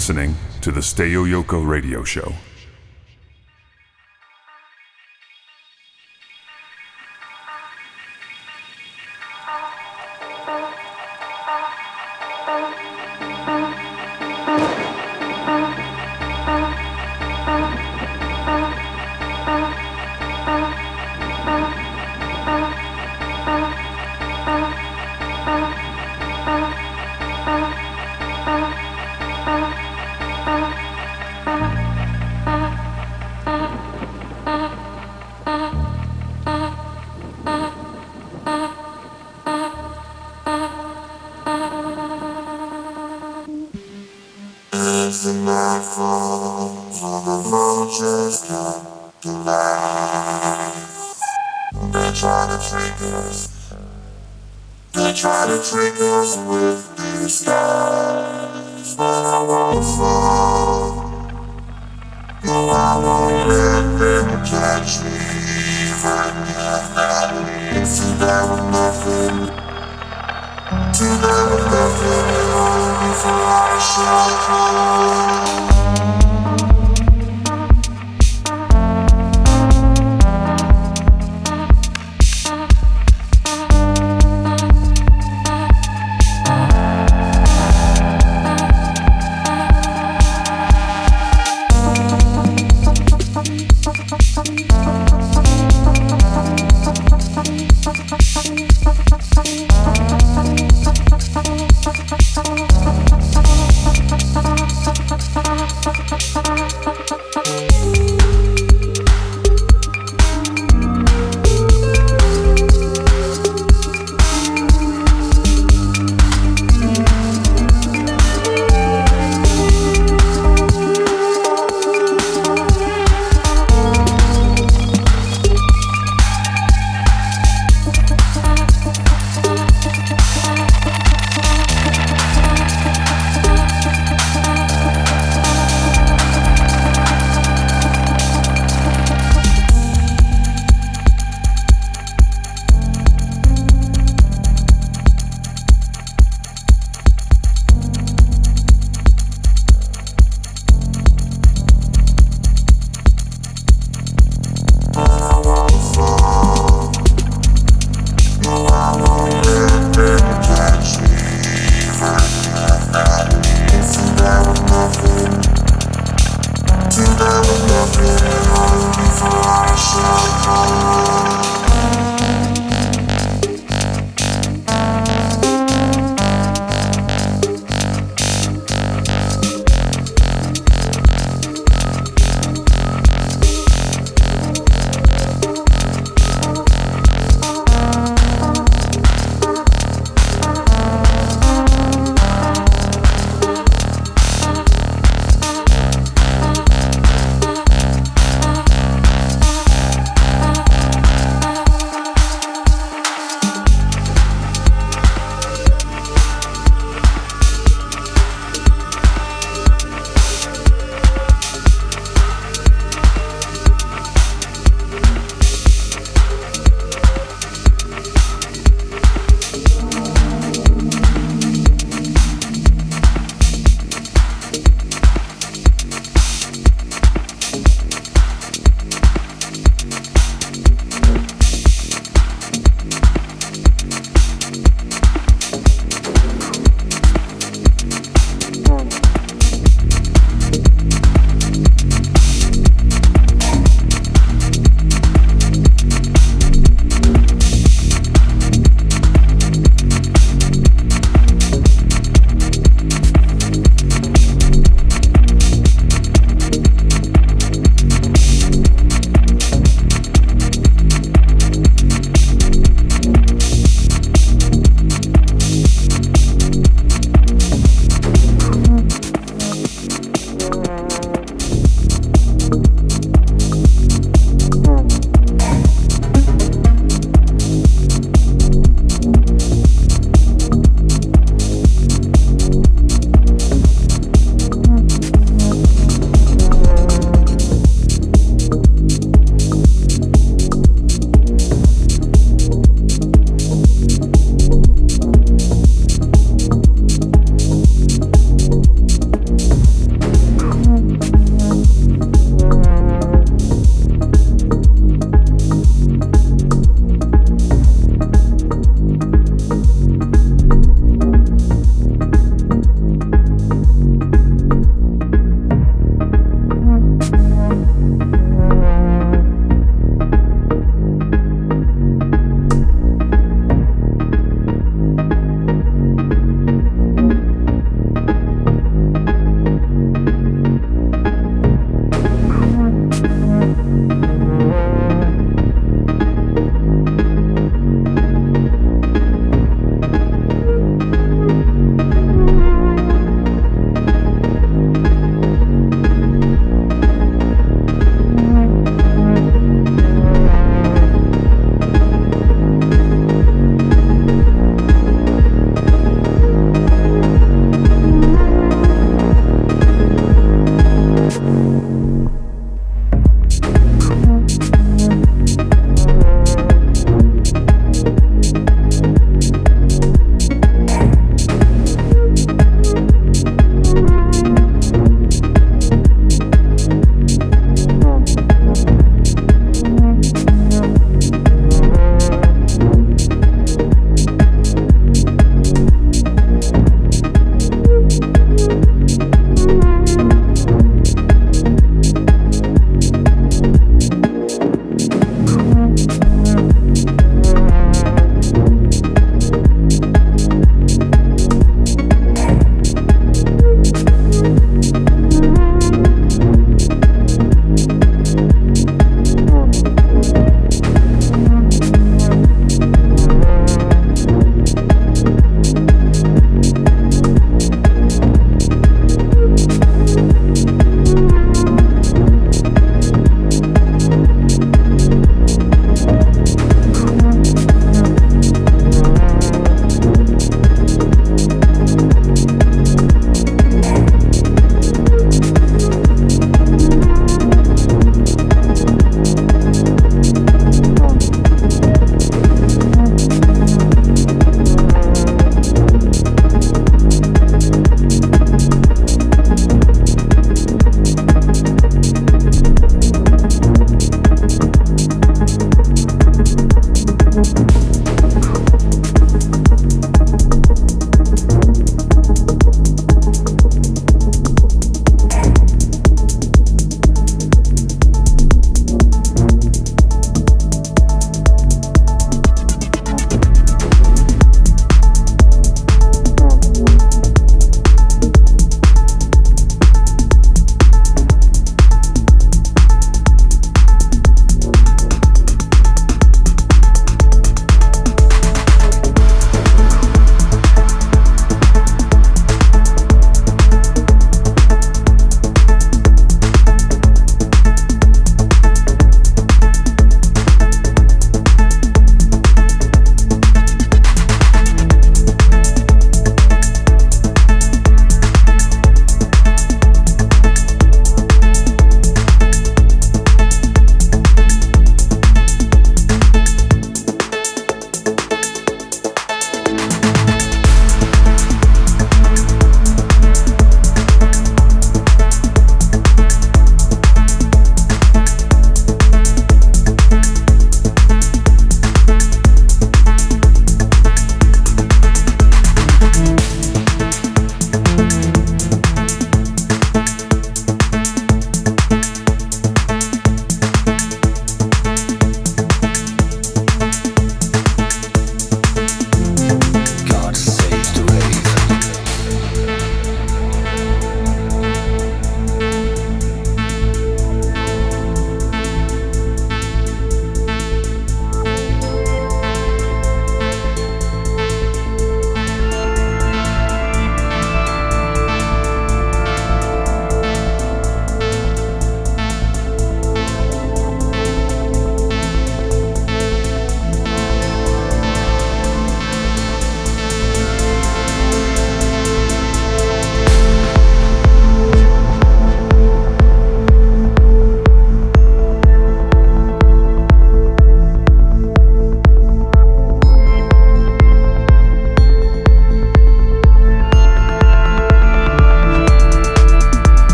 Listening to the Steo Yoko Radio Show.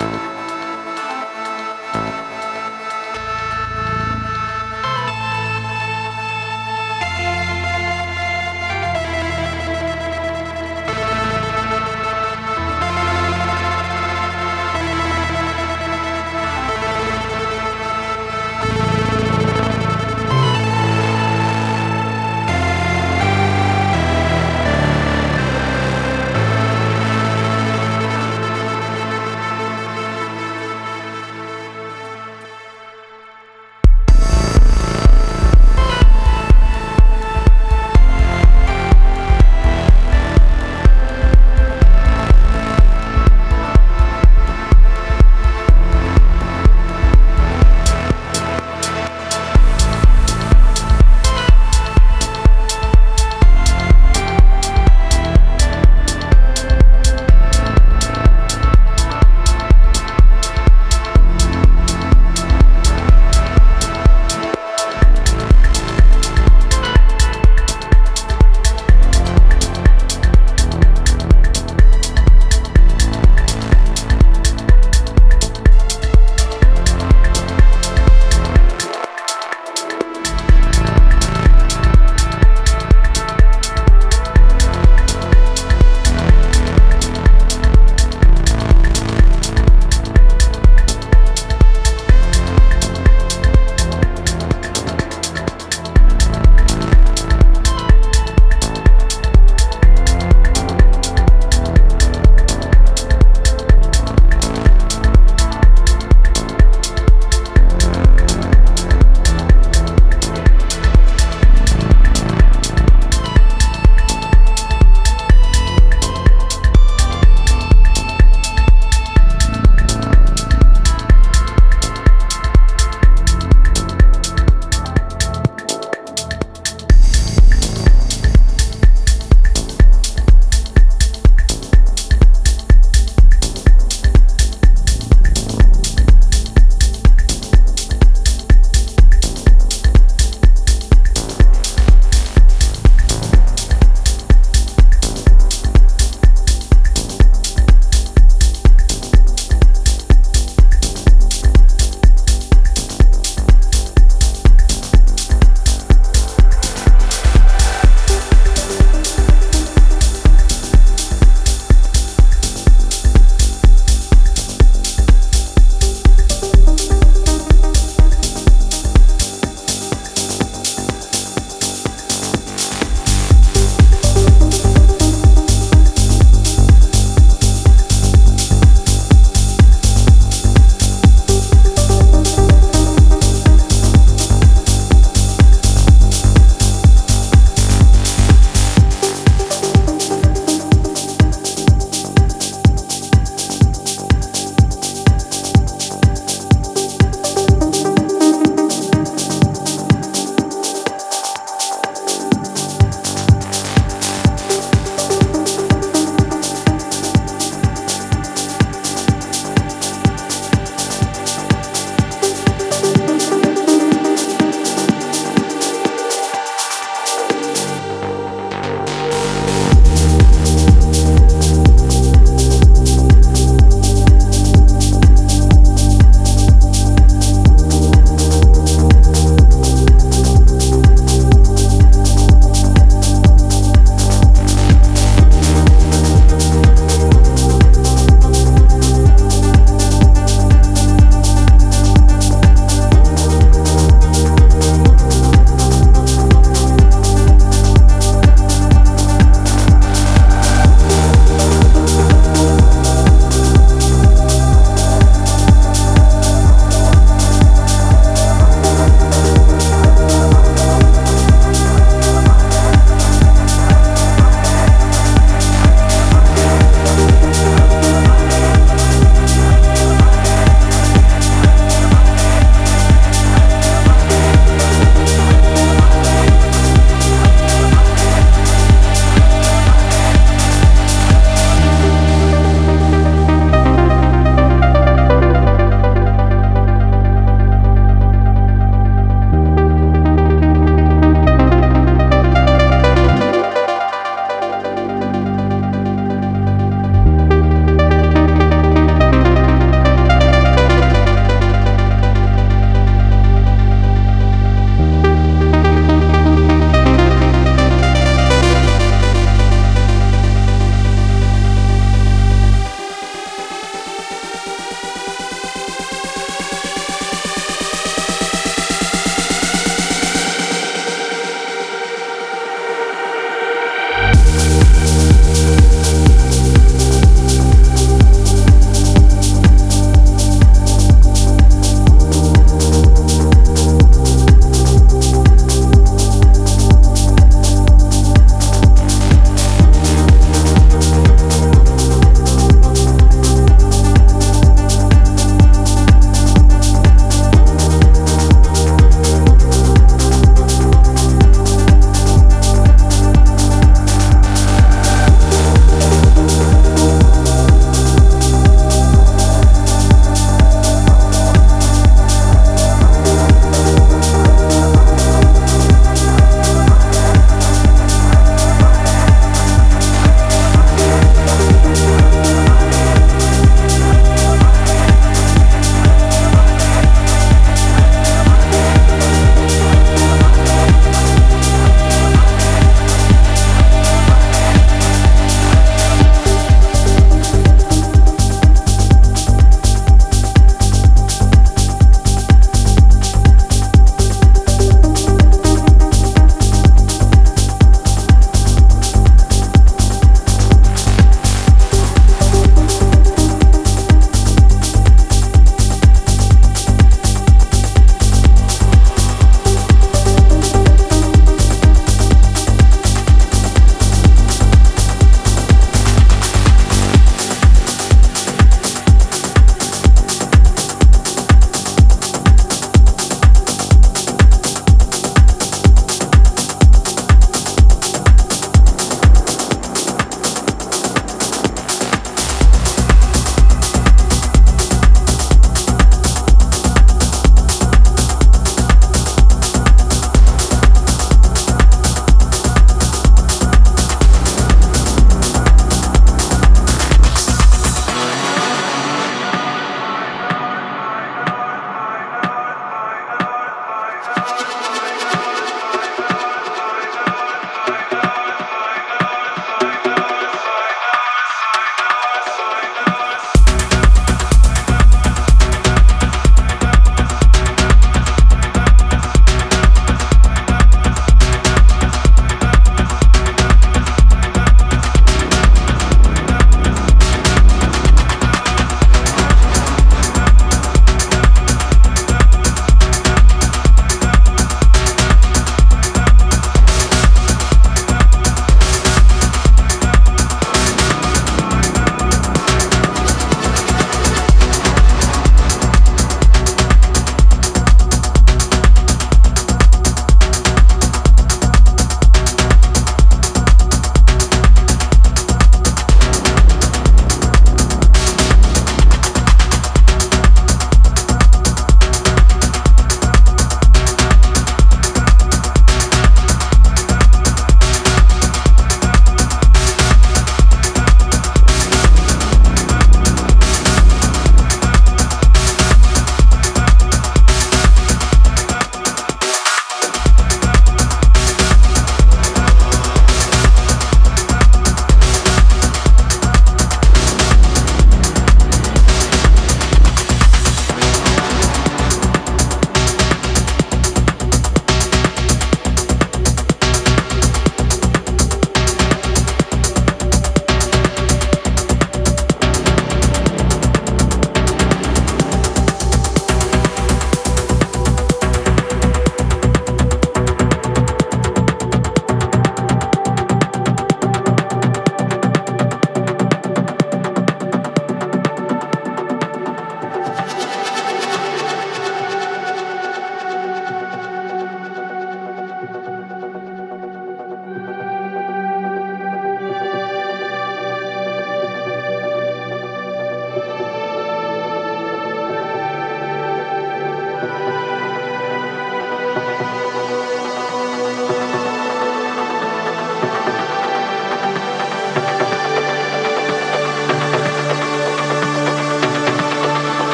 you